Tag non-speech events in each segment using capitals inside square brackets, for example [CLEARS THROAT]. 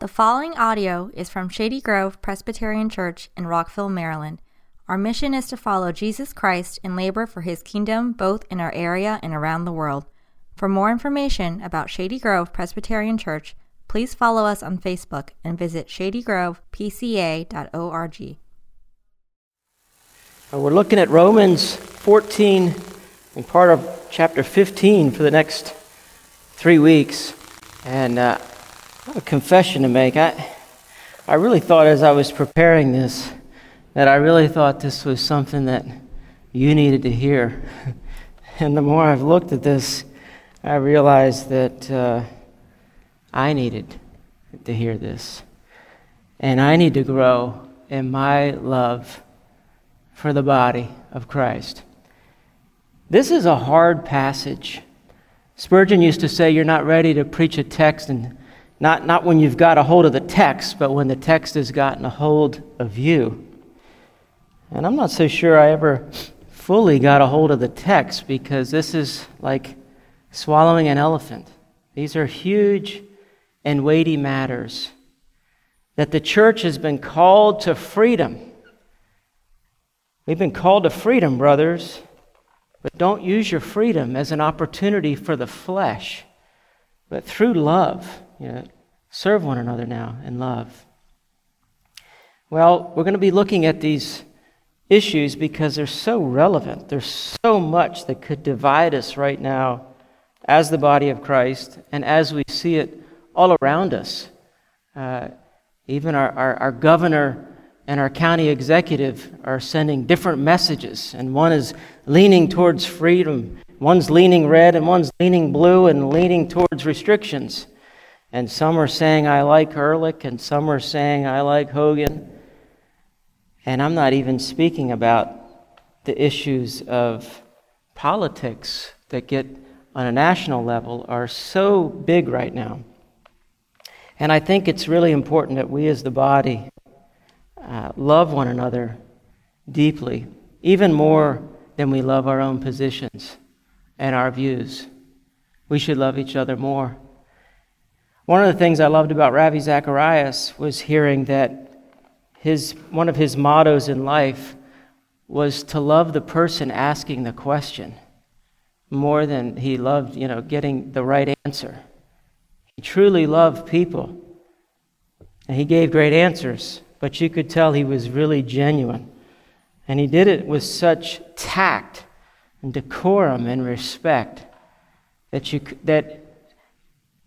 The following audio is from Shady Grove Presbyterian Church in Rockville, Maryland. Our mission is to follow Jesus Christ and labor for his kingdom both in our area and around the world. For more information about Shady Grove Presbyterian Church, please follow us on Facebook and visit shadygrovepca.org. Uh, We're looking at Romans 14 and part of chapter 15 for the next three weeks. And uh, have a confession to make. I, I really thought as I was preparing this that I really thought this was something that you needed to hear. [LAUGHS] and the more I've looked at this, I realized that uh, I needed to hear this. And I need to grow in my love for the body of Christ. This is a hard passage. Spurgeon used to say, You're not ready to preach a text, and not, not when you've got a hold of the text, but when the text has gotten a hold of you. And I'm not so sure I ever fully got a hold of the text because this is like swallowing an elephant. These are huge and weighty matters. That the church has been called to freedom. We've been called to freedom, brothers, but don't use your freedom as an opportunity for the flesh, but through love. You know, serve one another now in love. Well, we're going to be looking at these issues because they're so relevant. There's so much that could divide us right now as the body of Christ and as we see it all around us. Uh, even our, our, our governor and our county executive are sending different messages, and one is leaning towards freedom, one's leaning red, and one's leaning blue and leaning towards restrictions. And some are saying, I like Elrich, and some are saying, I like Hogan. And I'm not even speaking about the issues of politics that get on a national level are so big right now. And I think it's really important that we as the body uh, love one another deeply, even more than we love our own positions and our views. We should love each other more. One of the things I loved about Ravi Zacharias was hearing that his, one of his mottos in life was to love the person asking the question more than he loved, you know, getting the right answer. He truly loved people. And he gave great answers, but you could tell he was really genuine. And he did it with such tact and decorum and respect that you that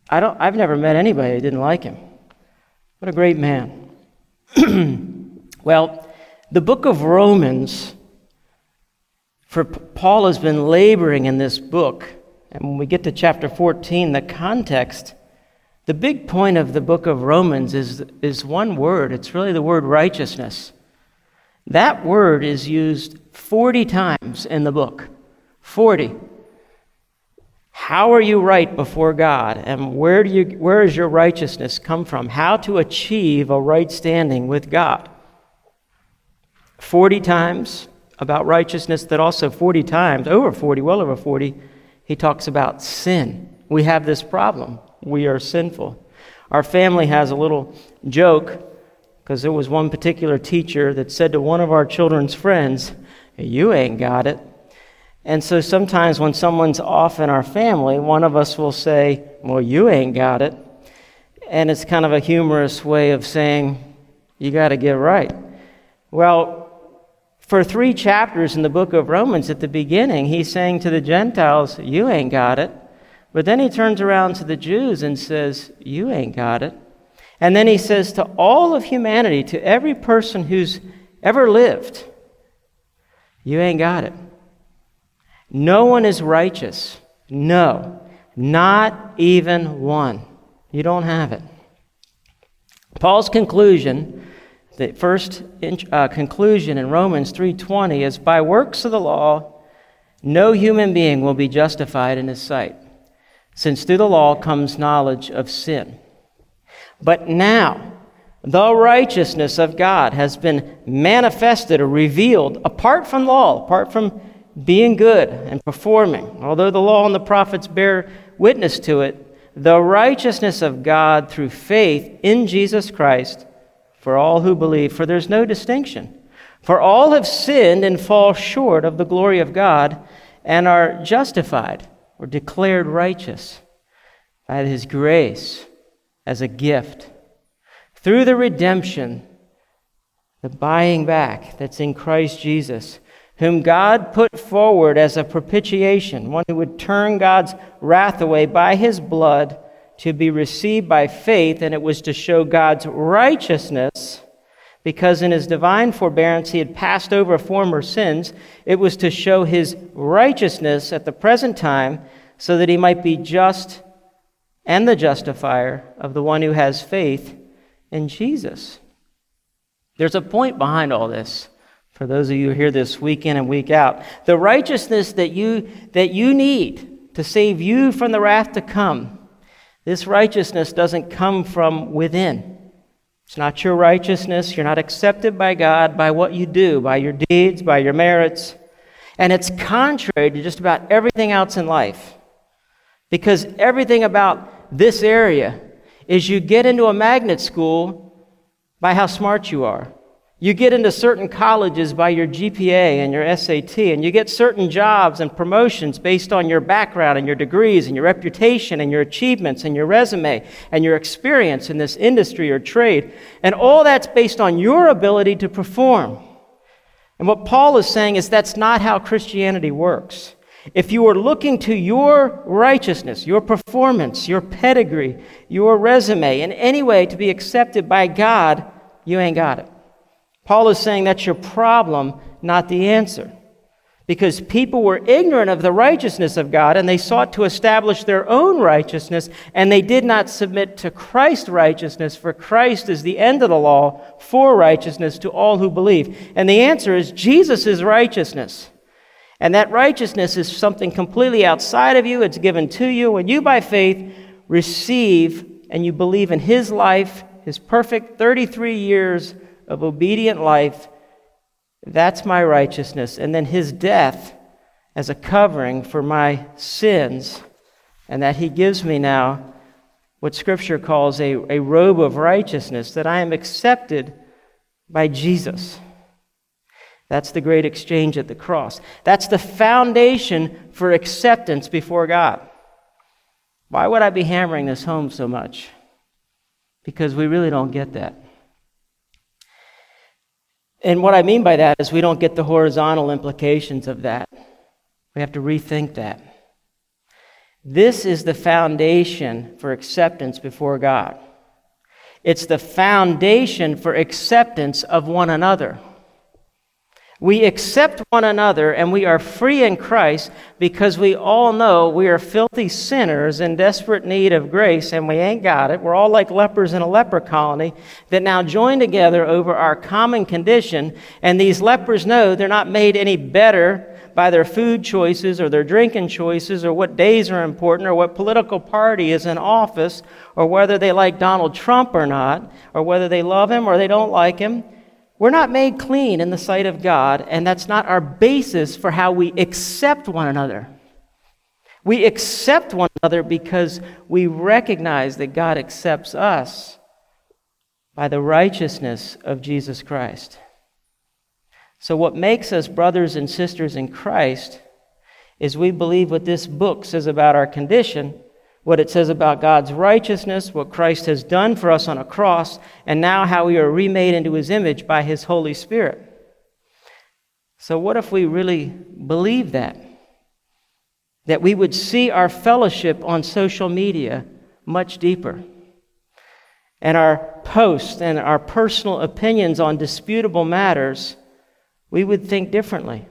I don't I've never met anybody that didn't like him. What a great man. [CLEARS THROAT] well, the book of Romans for Paul has been laboring in this book. And when we get to chapter 14, the context the big point of the book of Romans is, is one word. It's really the word righteousness. That word is used 40 times in the book. 40. How are you right before God? And where, do you, where does your righteousness come from? How to achieve a right standing with God. 40 times about righteousness, that also 40 times, over 40, well over 40, he talks about sin. We have this problem we are sinful. Our family has a little joke because there was one particular teacher that said to one of our children's friends, You ain't got it. And so sometimes when someone's off in our family, one of us will say, Well, you ain't got it. And it's kind of a humorous way of saying, You got to get right. Well, for three chapters in the book of Romans at the beginning, he's saying to the Gentiles, You ain't got it. But then he turns around to the Jews and says, You ain't got it. And then he says to all of humanity, to every person who's ever lived, You ain't got it. No one is righteous. No, not even one. You don't have it. Paul's conclusion, the first uh, conclusion in Romans 3:20 is by works of the law no human being will be justified in his sight since through the law comes knowledge of sin. But now, the righteousness of God has been manifested or revealed apart from law, apart from being good and performing. Although the law and the prophets bear witness to it, the righteousness of God through faith in Jesus Christ for all who believe, for there's no distinction. For all have sinned and fall short of the glory of God and are justified or declared righteous by his grace as a gift through the redemption, the buying back that's in Christ Jesus, whom God put forward as a propitiation, one who would turn God's wrath away by his blood to be received by faith, and it was to show God's righteousness. Because in his divine forbearance he had passed over former sins, it was to show his righteousness at the present time, so that he might be just and the justifier of the one who has faith in Jesus. There's a point behind all this. For those of you here this week in and week out, the righteousness that you, that you need to save you from the wrath to come, this righteousness doesn't come from within. It's not your righteousness. You're not accepted by God by what you do, by your deeds, by your merits. And it's contrary to just about everything else in life. Because everything about this area is you get into a magnet school by how smart you are. You get into certain colleges by your GPA and your SAT, and you get certain jobs and promotions based on your background and your degrees and your reputation and your achievements and your resume and your experience in this industry or trade. And all that's based on your ability to perform. And what Paul is saying is that's not how Christianity works. If you are looking to your righteousness, your performance, your pedigree, your resume in any way to be accepted by God, you ain't got it. Paul is saying that's your problem, not the answer. Because people were ignorant of the righteousness of God and they sought to establish their own righteousness and they did not submit to Christ's righteousness, for Christ is the end of the law for righteousness to all who believe. And the answer is Jesus' righteousness. And that righteousness is something completely outside of you, it's given to you. When you, by faith, receive and you believe in His life, His perfect 33 years of obedient life, that's my righteousness. And then His death as a covering for my sins, and that He gives me now what Scripture calls a, a robe of righteousness, that I am accepted by Jesus. That's the great exchange at the cross. That's the foundation for acceptance before God. Why would I be hammering this home so much? Because we really don't get that. And what I mean by that is we don't get the horizontal implications of that. We have to rethink that. This is the foundation for acceptance before God. It's the foundation for acceptance of one another. We accept one another and we are free in Christ because we all know we are filthy sinners in desperate need of grace and we ain't got it. We're all like lepers in a leper colony that now join together over our common condition. And these lepers know they're not made any better by their food choices or their drinking choices or what days are important or what political party is in office or whether they like Donald Trump or not or whether they love him or they don't like him. We're not made clean in the sight of God, and that's not our basis for how we accept one another. We accept one another because we recognize that God accepts us by the righteousness of Jesus Christ. So, what makes us brothers and sisters in Christ is we believe what this book says about our condition what it says about God's righteousness, what Christ has done for us on a cross, and now how we are remade into his image by his Holy Spirit. So, what if we really believe that? That we would see our fellowship on social media much deeper, and our posts and our personal opinions on disputable matters, we would think differently.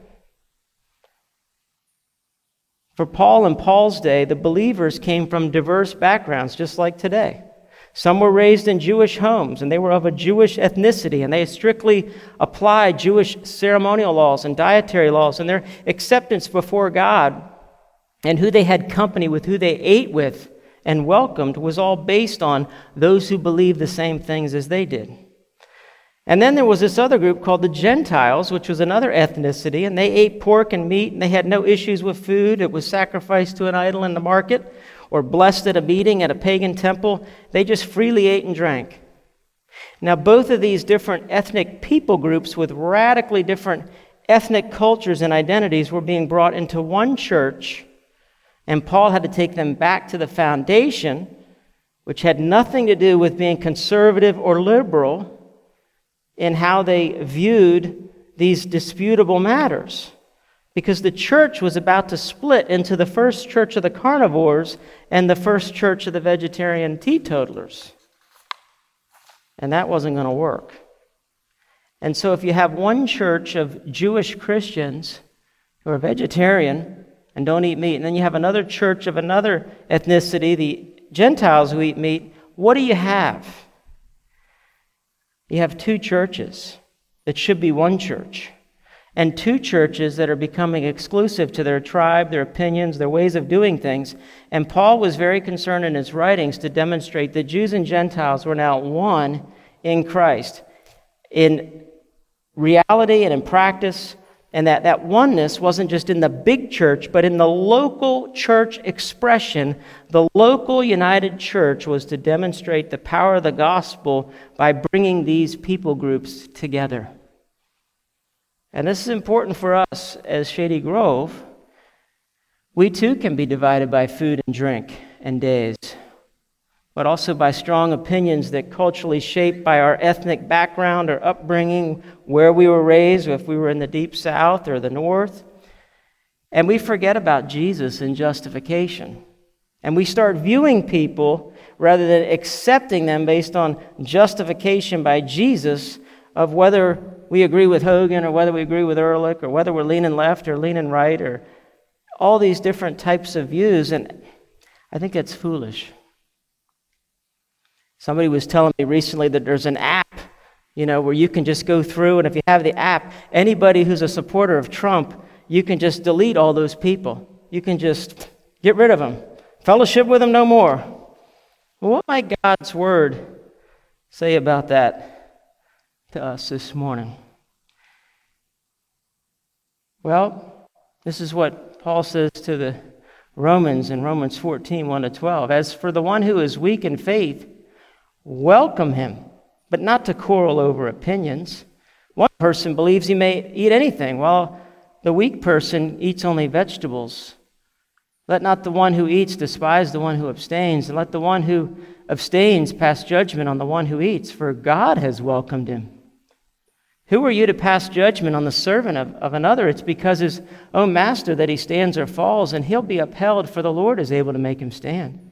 For Paul and Paul's day, the believers came from diverse backgrounds, just like today. Some were raised in Jewish homes, and they were of a Jewish ethnicity, and they strictly applied Jewish ceremonial laws and dietary laws, and their acceptance before God and who they had company with, who they ate with and welcomed, was all based on those who believed the same things as they did. And then there was this other group called the Gentiles, which was another ethnicity, and they ate pork and meat, and they had no issues with food. It was sacrificed to an idol in the market. or blessed at a meeting at a pagan temple. They just freely ate and drank. Now, both of these different ethnic people groups with radically different ethnic cultures and identities were being brought into one church, and Paul had to take them back to the foundation, which had nothing to do with being conservative or liberal in how they viewed these disputable matters. Because the church was about to split into the first church of the carnivores and the first church of the vegetarian teetotalers. And that wasn't going to work. And so, if you have one church of Jewish Christians who are vegetarian and don't eat meat, and then you have another church of another ethnicity, the Gentiles who eat meat, what do you have? You have two churches. That should be one church, and two churches that are becoming exclusive to their tribe, their opinions, their ways of doing things. And Paul was very concerned in his writings to demonstrate that Jews and Gentiles were now one in Christ. In reality and in practice and that that oneness wasn't just in the big church, but in the local church expression. The local united church was to demonstrate the power of the gospel by bringing these people groups together. And this is important for us as Shady Grove. We too can be divided by food and drink and days but also by strong opinions that culturally shaped by our ethnic background or upbringing, where we were raised, if we were in the deep south or the north. And we forget about Jesus and justification. And we start viewing people rather than accepting them based on justification by Jesus of whether we agree with Hogan or whether we agree with Elrich or whether we're leaning left or leaning right or all these different types of views. And I think that's foolish. Somebody was telling me recently that there's an app, you know, where you can just go through, and if you have the app, anybody who's a supporter of Trump, you can just delete all those people. You can just get rid of them. Fellowship with them no more. Well, what might God's word say about that to us this morning? Well, this is what Paul says to the Romans in Romans 14, 1 to 12. As for the one who is weak in faith, Welcome him, but not to quarrel over opinions. One person believes he may eat anything, while the weak person eats only vegetables. Let not the one who eats despise the one who abstains, and let the one who abstains pass judgment on the one who eats, for God has welcomed him. Who are you to pass judgment on the servant of, of another? It's because his own master that he stands or falls, and he'll be upheld, for the Lord is able to make him stand.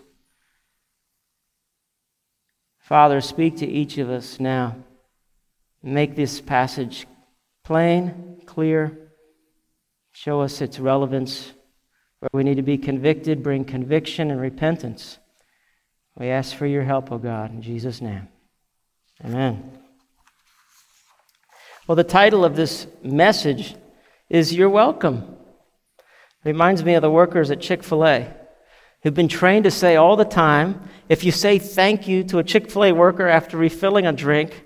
Father, speak to each of us now. Make this passage plain, clear. Show us its relevance. Where we need to be convicted, bring conviction and repentance. We ask for your help, O oh God, in Jesus' name. Amen. Well, the title of this message is You're Welcome. Reminds me of the workers at Chick fil A who've been trained to say all the time if you say thank you to a Chick fil A worker after refilling a drink,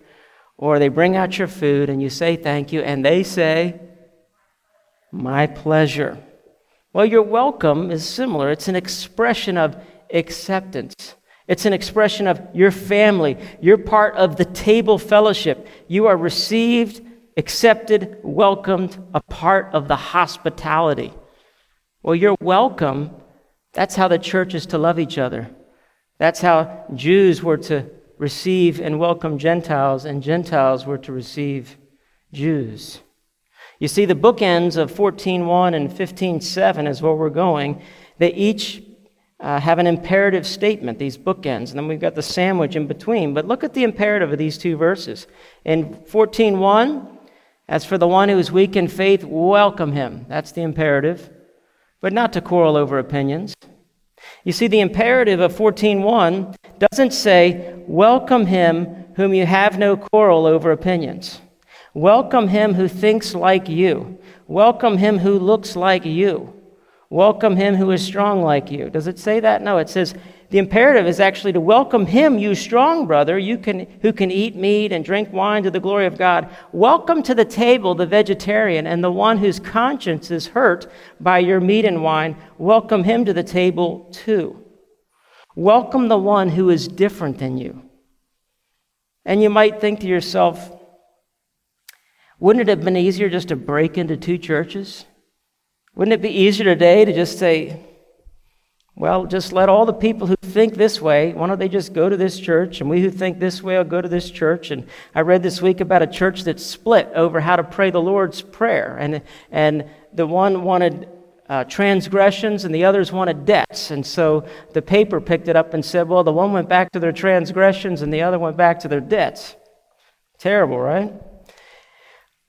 or they bring out your food and you say thank you, and they say, My pleasure. Well, your welcome is similar. It's an expression of acceptance. It's an expression of your family. You're part of the table fellowship. You are received, accepted, welcomed, a part of the hospitality. Well, your welcome that's how the church is to love each other. That's how Jews were to receive and welcome Gentiles, and Gentiles were to receive Jews. You see, the bookends of 14.1 and 15.7 is where we're going. They each uh, have an imperative statement, these bookends, and then we've got the sandwich in between. But look at the imperative of these two verses. In 14.1, as for the one who is weak in faith, welcome him. That's the imperative, but not to quarrel over opinions. You see, the imperative of 14.1 doesn't say, welcome him whom you have no quarrel over opinions. Welcome him who thinks like you. Welcome him who looks like you. Welcome him who is strong like you. Does it say that? No, it says, the imperative is actually to welcome him, you strong brother, you can, who can eat meat and drink wine to the glory of God. Welcome to the table the vegetarian and the one whose conscience is hurt by your meat and wine. Welcome him to the table too. Welcome the one who is different than you. And you might think to yourself, wouldn't it have been easier just to break into two churches? Wouldn't it be easier today to just say, well, just let all the people who think this way, why don't they just go to this church? And we who think this way will go to this church. And I read this week about a church that split over how to pray the Lord's Prayer. And, and the one wanted uh, transgressions and the others wanted debts. And so the paper picked it up and said, well, the one went back to their transgressions and the other went back to their debts. Terrible, right?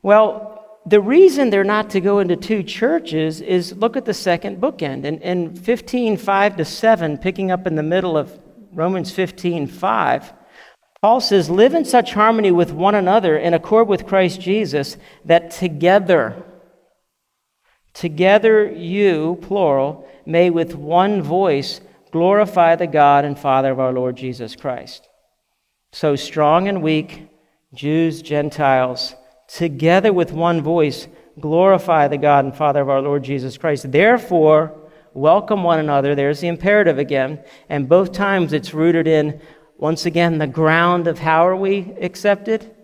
Well, the reason they're not to go into two churches is look at the second bookend. In, in 15, 5 to 7, picking up in the middle of Romans 15, 5, Paul says, Live in such harmony with one another in accord with Christ Jesus that together, together you, plural, may with one voice glorify the God and Father of our Lord Jesus Christ. So strong and weak, Jews, Gentiles, together with one voice, glorify the God and Father of our Lord Jesus Christ. Therefore, welcome one another. There's the imperative again. And both times it's rooted in, once again, the ground of how are we accepted?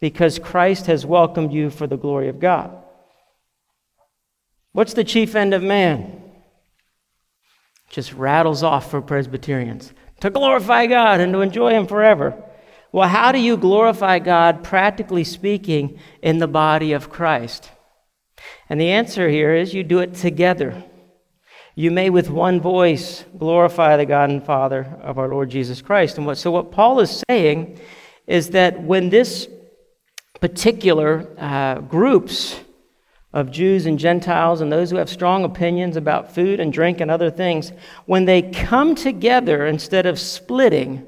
Because Christ has welcomed you for the glory of God. What's the chief end of man? Just rattles off for Presbyterians to glorify God and to enjoy Him forever. Well, how do you glorify God, practically speaking, in the body of Christ? And the answer here is you do it together. You may, with one voice, glorify the God and Father of our Lord Jesus Christ. And what, so, what Paul is saying is that when this particular uh, groups of Jews and Gentiles and those who have strong opinions about food and drink and other things, when they come together instead of splitting,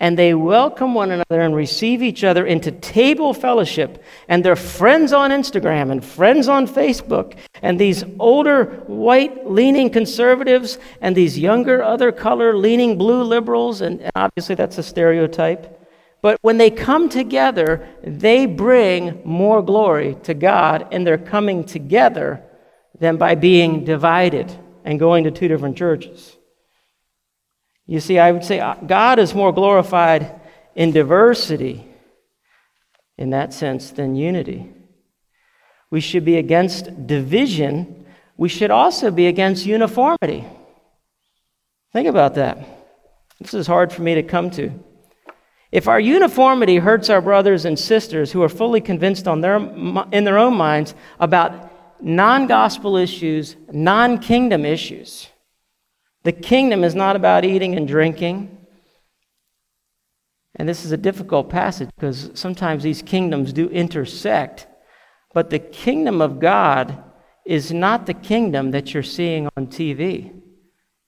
and they welcome one another and receive each other into table fellowship. And they're friends on Instagram and friends on Facebook. And these older white leaning conservatives and these younger other color leaning blue liberals, and obviously that's a stereotype. But when they come together, they bring more glory to God in their coming together than by being divided and going to two different churches. You see, I would say uh, God is more glorified in diversity in that sense than unity. We should be against division. We should also be against uniformity. Think about that. This is hard for me to come to. If our uniformity hurts our brothers and sisters who are fully convinced on their, in their own minds about non gospel issues, non kingdom issues, the kingdom is not about eating and drinking. And this is a difficult passage because sometimes these kingdoms do intersect. But the kingdom of God is not the kingdom that you're seeing on TV.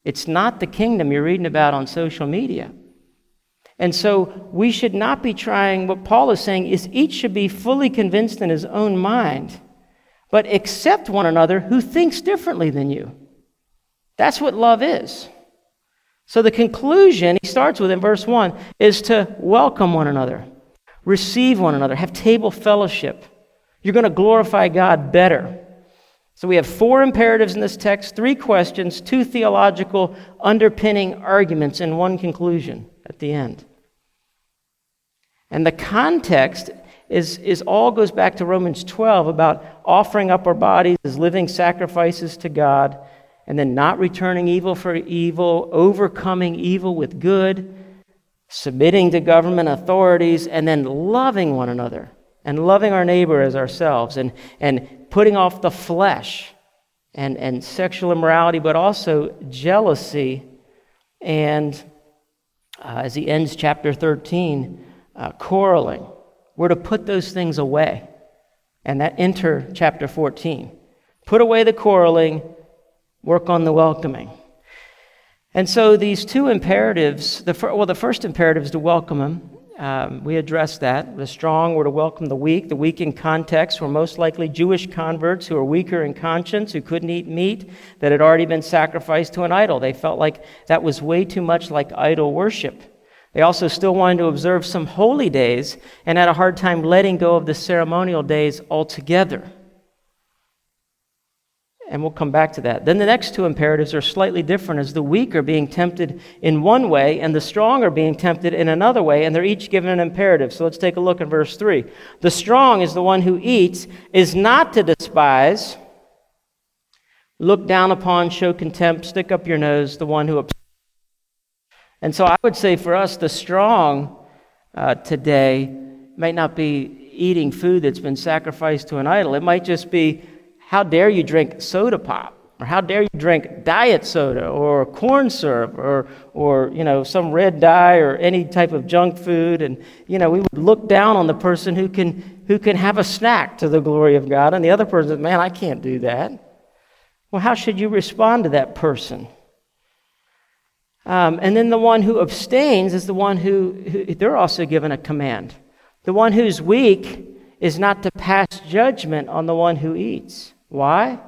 It's not the kingdom you're reading about on social media. And so we should not be trying, what Paul is saying is each should be fully convinced in his own mind, but accept one another who thinks differently than you. That's what love is. So the conclusion he starts with in verse 1 is to welcome one another, receive one another, have table fellowship. You're going to glorify God better. So we have four imperatives in this text, three questions, two theological underpinning arguments, and one conclusion at the end. And the context is, is all goes back to Romans 12 about offering up our bodies as living sacrifices to God and then not returning evil for evil, overcoming evil with good, submitting to government authorities, and then loving one another and loving our neighbor as ourselves and, and putting off the flesh and, and sexual immorality, but also jealousy. And uh, as he ends chapter 13, uh, quarreling. We're to put those things away. And that enter chapter 14. Put away the quarreling, work on the welcoming. And so these two imperatives, the fir- well, the first imperative is to welcome them. Um, we addressed that. The strong were to welcome the weak. The weak in context were most likely Jewish converts who were weaker in conscience, who couldn't eat meat that had already been sacrificed to an idol. They felt like that was way too much like idol worship. They also still wanted to observe some holy days and had a hard time letting go of the ceremonial days altogether. And we'll come back to that. Then the next two imperatives are slightly different as the weak are being tempted in one way and the strong are being tempted in another way, and they're each given an imperative. So let's take a look at verse 3. The strong is the one who eats, is not to despise, look down upon, show contempt, stick up your nose, the one who. And so I would say for us, the strong uh, today might not be eating food that's been sacrificed to an idol. It might just be how dare you drink soda pop? Or how dare you drink diet soda or corn syrup or, or you know, some red dye or any type of junk food. And, you know, we would look down on the person who can, who can have a snack to the glory of God. And the other person, says, man, I can't do that. Well, how should you respond to that person? Um, and then the one who abstains is the one who, who, they're also given a command. The one who's weak is not to pass judgment on the one who eats. Why?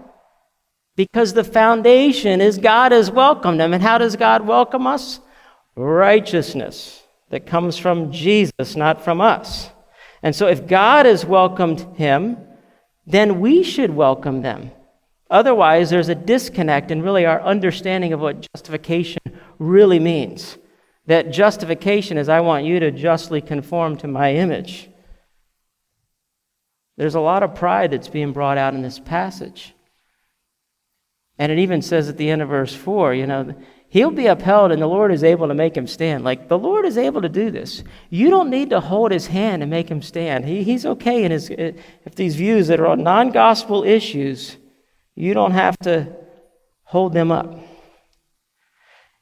Because the foundation is God has welcomed them. And how does God welcome us? Righteousness that comes from Jesus, not from us. And so if God has welcomed him, then we should welcome them. Otherwise, there's a disconnect in really our understanding of what justification really means. That justification is I want you to justly conform to my image. There's a lot of pride that's being brought out in this passage. And it even says at the end of verse 4, you know, he'll be upheld and the Lord is able to make him stand. Like, the Lord is able to do this. You don't need to hold his hand and make him stand. He, he's okay in his, eh, if these views that are on non gospel issues, you don't have to hold them up.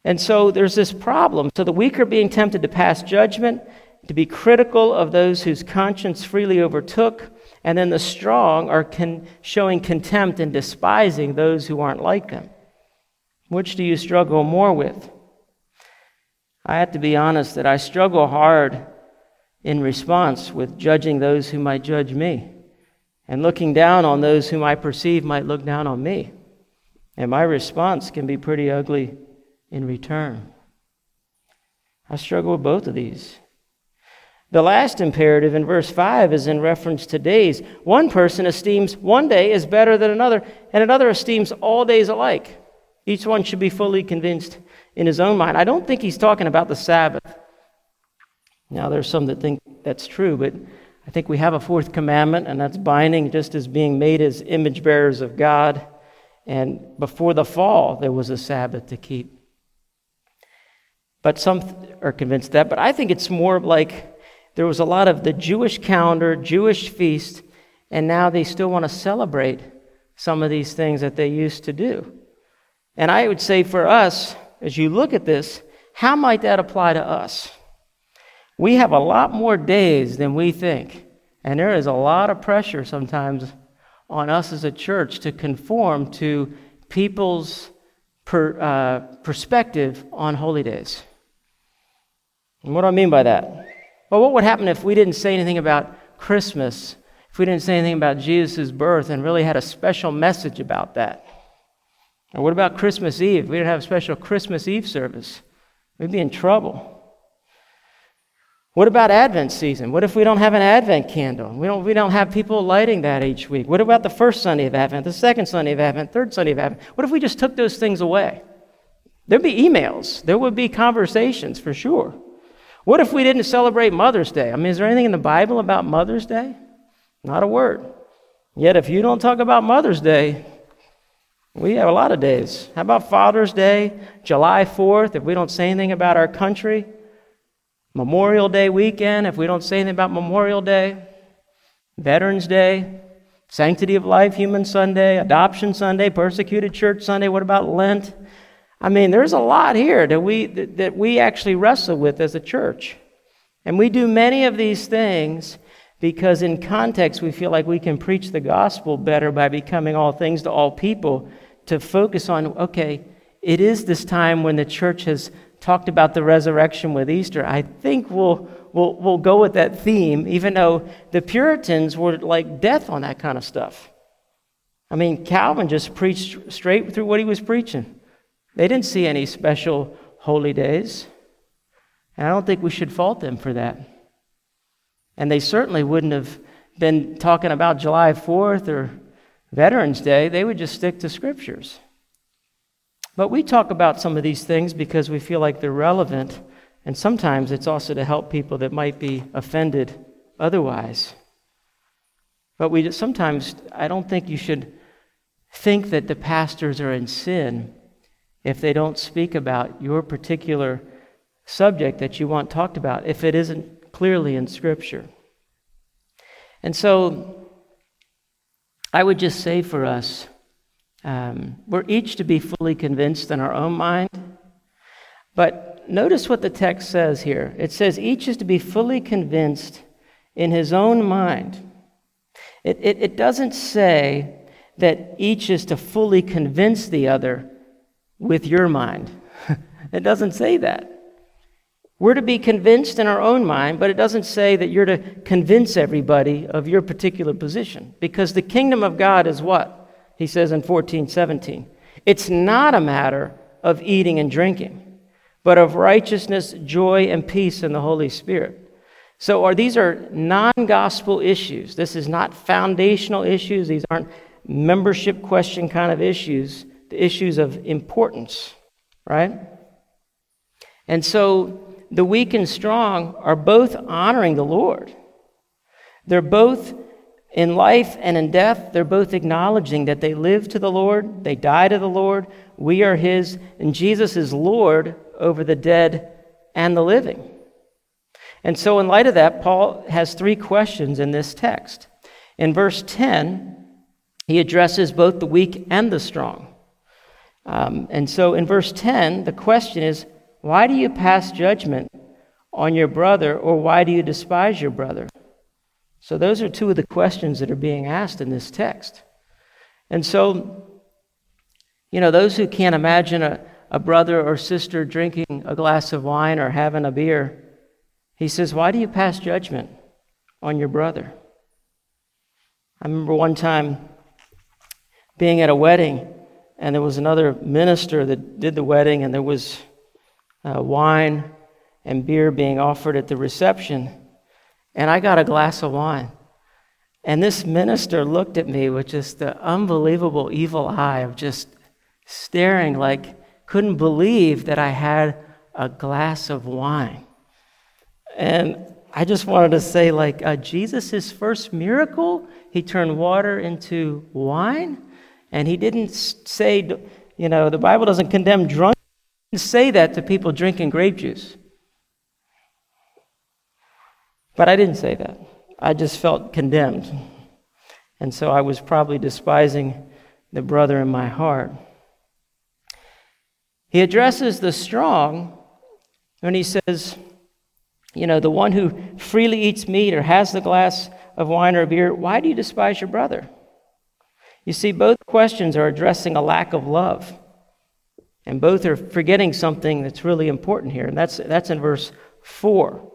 And so there's this problem. So the weak are being tempted to pass judgment, to be critical of those whose conscience freely overtook and then the strong are con- showing contempt and despising those who aren't like them. Which do you struggle more with? I have to be honest that I struggle hard in response with judging those who might judge me and looking down on those whom I perceive might look down on me. And my response can be pretty ugly in return. I struggle with both of these. The last imperative in verse 5 is in reference to days. One person esteems one day as better than another, and another esteems all days alike. Each one should be fully convinced in his own mind. I don't think he's talking about the Sabbath. Now, there's some that think that's true, but I think we have a fourth commandment, and that's binding just as being made as image bearers of God. And before the fall, there was a Sabbath to keep. But some are convinced that. But I think it's more like there was a lot of the Jewish calendar, Jewish feast, and now they still want to celebrate some of these things that they used to do. And I would say for us, as you look at this, how might that apply to us? We have a lot more days than we think, and there is a lot of pressure sometimes on us as a church to conform to people's per, uh, perspective on holy days. And what do I mean by that? Well, what would happen if we didn't say anything about Christmas, if we didn't say anything about Jesus' birth and really had a special message about that? Or what about Christmas Eve? We didn't have a special Christmas Eve service. We'd be in trouble. What about Advent season? What if we don't have an Advent candle? We don't, we don't have people lighting that each week. What about the first Sunday of Advent, the second Sunday of Advent, third Sunday of Advent? What if we just took those things away? There'd be emails, there would be conversations for sure. What if we didn't celebrate Mother's Day? I mean, is there anything in the Bible about Mother's Day? Not a word. Yet, if you don't talk about Mother's Day, We have a lot of days. How about Father's Day, July 4th, if we don't say anything about our country? Memorial Day weekend, if we don't say anything about Memorial Day? Veterans Day, Sanctity of Life, Human Sunday, Adoption Sunday, Persecuted Church Sunday. What about Lent? I mean, there's a lot here that we, that, we actually wrestle with as a church. And we do many of these things because, in context, we feel like we can preach the gospel better by becoming all things to all people to focus on okay, it is this time when the church has talked about the resurrection with Easter. I think we'll, we'll, we'll go with that theme, even though the Puritans were like death on that kind of stuff. I mean, Calvin just preached straight through what he was preaching. They didn't see any special holy days. And I don't think we should fault them for that. And they certainly wouldn't have been talking about July 4th or Veterans Day, they would just stick to scriptures. But we talk about some of these things because we feel like they're relevant, and sometimes it's also to help people that might be offended otherwise. But we sometimes, I don't think you should think that the pastors are in sin if they don't speak about your particular subject that you want talked about, if it isn't clearly in Scripture. And so I would just say for us, um, we're each to be fully convinced in our own mind. But notice what the text says here it says, each is to be fully convinced in his own mind. It, it, it doesn't say that each is to fully convince the other with your mind. [LAUGHS] it doesn't say that. We're to be convinced in our own mind, but it doesn't say that you're to convince everybody of your particular position. Because the kingdom of God is what? He says in 14, 17. It's not a matter of eating and drinking, but of righteousness, joy, and peace in the Holy Spirit. So are, these are non gospel issues. This is not foundational issues. These aren't membership question kind of issues, the issues of importance, right? And so the weak and strong are both honoring the Lord. They're both in life and in death, they're both acknowledging that they live to the Lord, they die to the Lord, we are His, and Jesus is Lord over the dead and the living. And so, in light of that, Paul has three questions in this text. In verse 10, he addresses both the weak and the strong. Um, and so, in verse 10, the question is why do you pass judgment on your brother, or why do you despise your brother? So, those are two of the questions that are being asked in this text. And so, you know, those who can't imagine a, a brother or sister drinking a glass of wine or having a beer, he says, Why do you pass judgment on your brother? I remember one time being at a wedding, and there was another minister that did the wedding, and there was uh, wine and beer being offered at the reception, and I got a glass of wine. And this minister looked at me with just the unbelievable evil eye of just staring like couldn't believe that I had a glass of wine. And I just wanted to say, like, uh, Jesus' first miracle, he turned water into wine. And he didn't say, you know, the Bible doesn't condemn drunk Didn't say that to people drinking grape juice. But I didn't say that. I just felt condemned. And so I was probably despising the brother in my heart. He addresses the strong when he says, you know, the one who freely eats meat or has the glass of wine or beer, why do you despise your brother? You see, both questions are addressing a lack of love. And both are forgetting something that's really important here, and that's, that's in verse 4,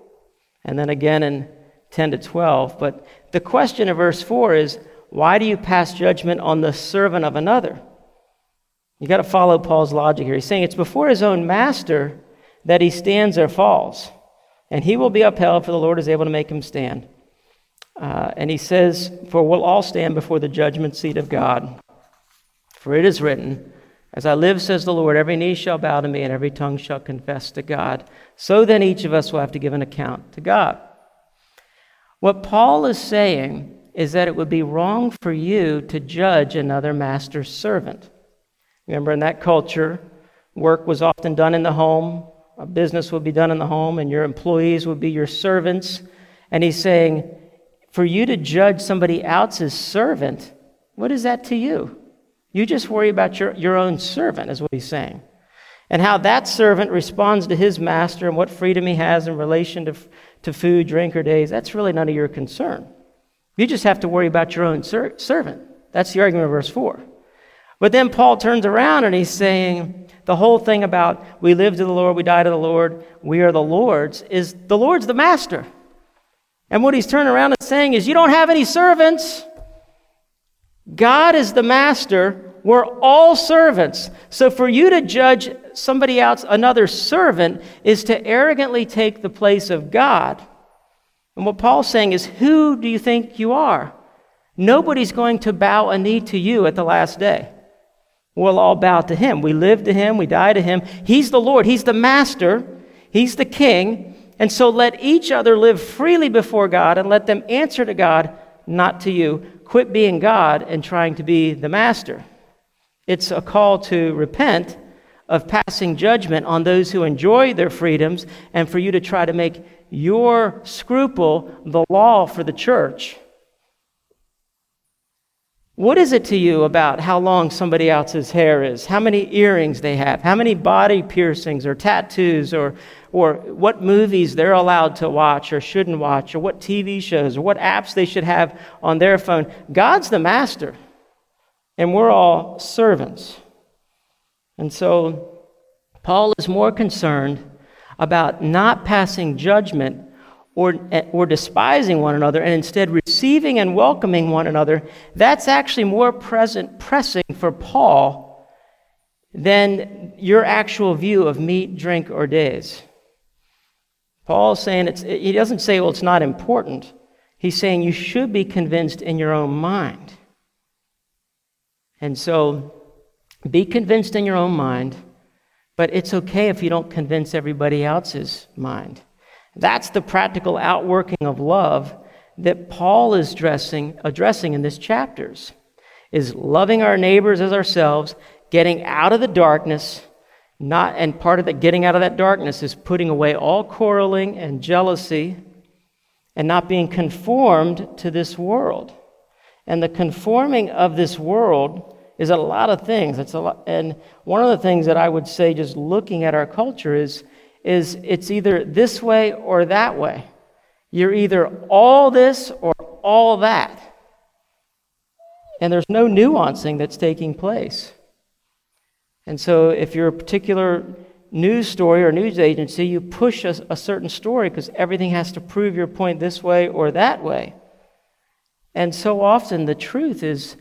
and then again in 10 to 12. But the question of verse 4 is why do you pass judgment on the servant of another? You got to follow Paul's logic here. He's saying it's before his own master that he stands or falls, and he will be upheld, for the Lord is able to make him stand. Uh, and he says, For we'll all stand before the judgment seat of God. For it is written, as I live, says the Lord, every knee shall bow to me and every tongue shall confess to God. So then each of us will have to give an account to God. What Paul is saying is that it would be wrong for you to judge another master's servant. Remember, in that culture, work was often done in the home, a business would be done in the home, and your employees would be your servants. And he's saying, for you to judge somebody else's servant, what is that to you? You just worry about your, your own servant, is what he's saying. And how that servant responds to his master and what freedom he has in relation to, to food, drink, or days, that's really none of your concern. You just have to worry about your own ser- servant. That's the argument of verse 4. But then Paul turns around and he's saying the whole thing about we live to the Lord, we die to the Lord, we are the Lord's, is the Lord's the master. And what he's turning around and saying is, you don't have any servants. God is the master. We're all servants. So for you to judge somebody else, another servant, is to arrogantly take the place of God. And what Paul's saying is, who do you think you are? Nobody's going to bow a knee to you at the last day. We'll all bow to him. We live to him, we die to him. He's the Lord, he's the master, he's the king. And so let each other live freely before God and let them answer to God, not to you. Quit being God and trying to be the master. It's a call to repent of passing judgment on those who enjoy their freedoms and for you to try to make your scruple the law for the church. What is it to you about how long somebody else's hair is, how many earrings they have, how many body piercings or tattoos, or, or what movies they're allowed to watch or shouldn't watch, or what TV shows, or what apps they should have on their phone? God's the master, and we're all servants. And so, Paul is more concerned about not passing judgment or, or despising one another and instead receiving and welcoming one another, that's actually more present, pressing for Paul than your actual view of meat, drink, or days. Paul's saying it's, he doesn't say, well, it's not important. He's saying you should be convinced in your own mind. And so be convinced in your own mind, but it's okay if you don't convince everybody else's mind. That's the practical outworking of love that Paul is addressing, addressing in this chapters is loving our neighbors as ourselves, getting out of the darkness, not and part of that getting out of that darkness is putting away all quarreling and jealousy and not being conformed to this world. And the conforming of this world is a lot of things. It's a lot, and one of the things that I would say, just looking at our culture, is is it's either this way or that way. You're either all this or all that. And there's no nuancing that's taking place. And so, if you're a particular news story or news agency, you push a, a certain story because everything has to prove your point this way or that way. And so often, the truth is,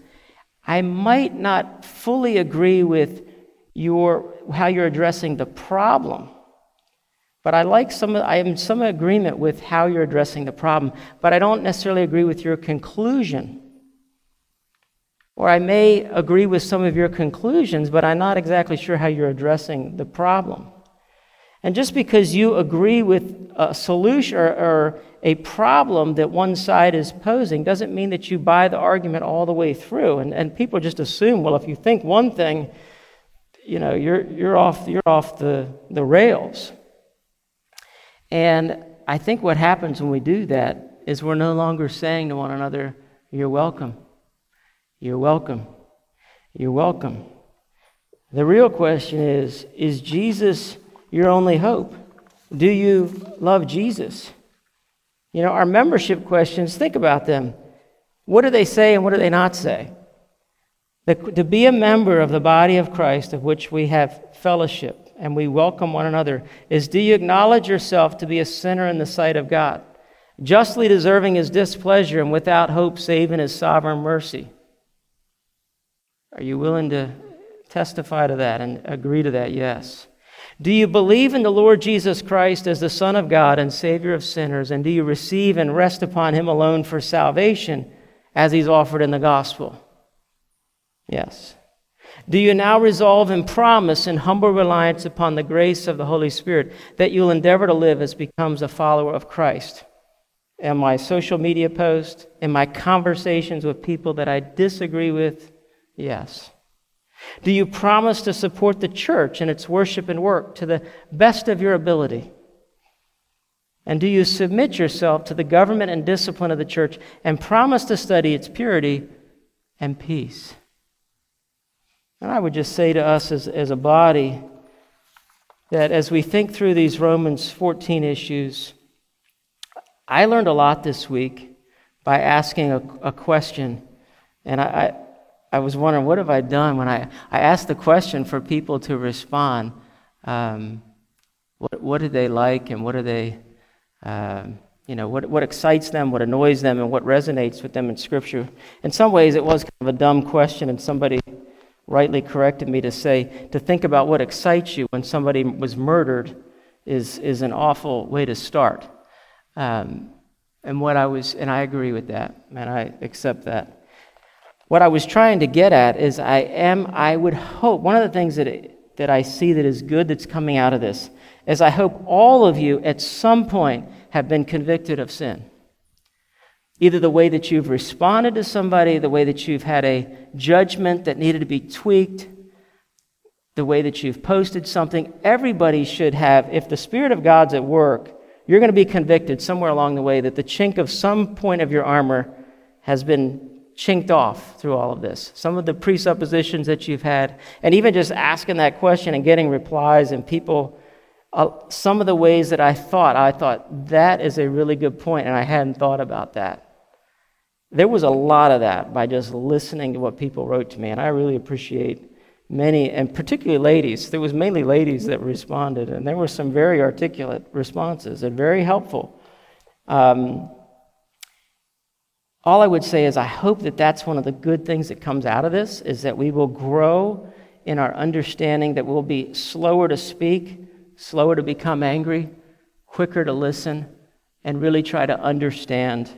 I might not fully agree with your, how you're addressing the problem, but I like some, I am some agreement with how you're addressing the problem, but I don't necessarily agree with your conclusion. Or I may agree with some of your conclusions, but I'm not exactly sure how you're addressing the problem. And just because you agree with a solution or, or, a problem that one side is posing doesn't mean that you buy the argument all the way through. And, and people just assume, well, if you think one thing, you know, you're, you're off, you're off the, the rails. And I think what happens when we do that is we're no longer saying to one another, You're welcome. You're welcome. You're welcome. The real question is Is Jesus your only hope? Do you love Jesus? You know, our membership questions, think about them. What do they say and what do they not say? The, to be a member of the body of Christ, of which we have fellowship, and we welcome one another is do you acknowledge yourself to be a sinner in the sight of God, justly deserving his displeasure and without hope save in his sovereign mercy? Are you willing to testify to that and agree to that? Yes. Do you believe in the Lord Jesus Christ as the Son of God and Savior of sinners? And do you receive and rest upon him alone for salvation as he's offered in the gospel? Yes. Do you now resolve and promise in humble reliance upon the grace of the Holy Spirit that you'll endeavor to live as becomes a follower of Christ? In my social media posts, in my conversations with people that I disagree with? Yes. Do you promise to support the church in its worship and work to the best of your ability? And do you submit yourself to the government and discipline of the church and promise to study its purity and peace? And I would just say to us as, as a body that as we think through these Romans 14 issues, I learned a lot this week by asking a, a question. And I, I, I, was wondering, what have I done when I, I asked the question for people to respond? Um, what, what do they like and what do they, um, you know, what, what excites them, what annoys them, and what resonates with them in Scripture? In some ways, it was kind of a dumb question, and somebody rightly corrected me to say to think about what excites you when somebody was murdered is, is an awful way to start. Um, and what I was, and I agree with that, and I accept that. What I was trying to get at is I am, I would hope, one of the things that, it, that I see that is good that's coming out of this is I hope all of you at some point have been convicted of sin. Either the way that you've responded to somebody, the way that you've had a judgment that needed to be tweaked, the way that you've posted something. Everybody should have, if the Spirit of God's at work, you're going to be convicted somewhere along the way that the chink of some point of your armor has been chinked off through all of this. Some of the presuppositions that you've had, and even just asking that question and getting replies, and people, uh, some of the ways that I thought, I thought, that is a really good point, and I hadn't thought about that. There was a lot of that by just listening to what people wrote to me, and I really appreciate many, and particularly ladies. There was mainly ladies that responded, and there were some very articulate responses and very helpful. Um, all I would say is I hope that that's one of the good things that comes out of this is that we will grow in our understanding that we'll be slower to speak, slower to become angry, quicker to listen, and really try to understand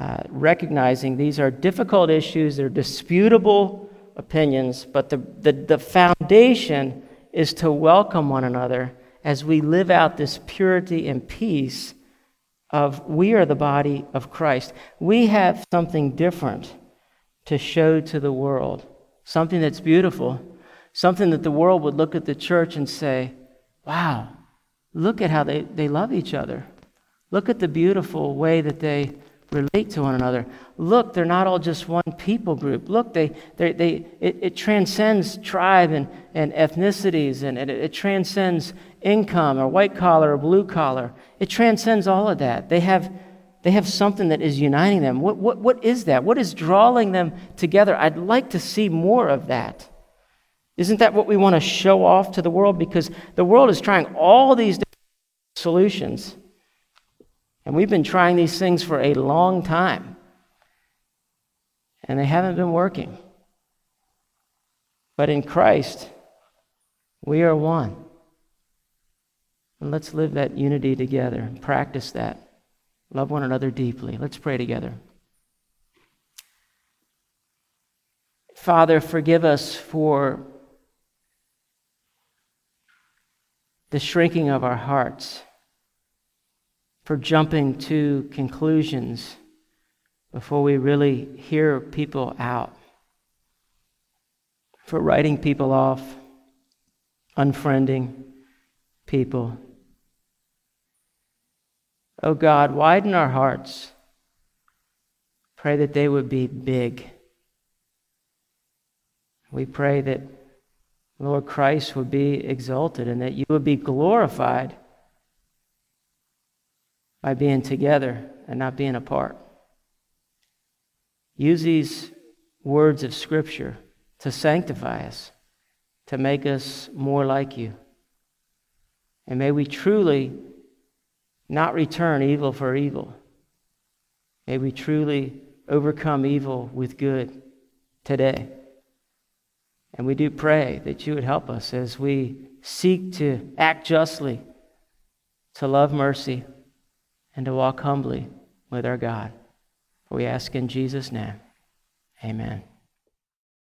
uh, recognizing these are difficult issues, they're disputable opinions, but the, the, the foundation is to welcome one another as we live out this purity and peace of we are the body of Christ. We have something different to show to the world, something that's beautiful, something that the world would look at the church and say, wow, look at how they, they love each other. Look at the beautiful way that they relate to one another. Look, they're not all just one people group. Look, they, they, they, it, it transcends tribe and, and ethnicities, and it, it transcends income or white collar or blue collar. It transcends all of that. They have, they have something that is uniting them. What, what, what is that? What is drawing them together? I'd like to see more of that. Isn't that what we want to show off to the world? Because the world is trying all these solutions. And we've been trying these things for a long time, and they haven't been working. But in Christ, we are one. And let's live that unity together and practice that. Love one another deeply. Let's pray together. Father, forgive us for the shrinking of our hearts for jumping to conclusions before we really hear people out, for writing people off, unfriending people. Oh God, widen our hearts. Pray that they would be big. We pray that Lord Christ would be exalted and that you would be glorified by being together and not being apart. Use these words of Scripture to sanctify us, to make us more like you. And may we truly not return evil for evil. May we truly overcome evil with good today. And we do pray that you would help us as we seek to act justly, to love mercy and to walk humbly with our God. For we ask in Jesus' name. Amen.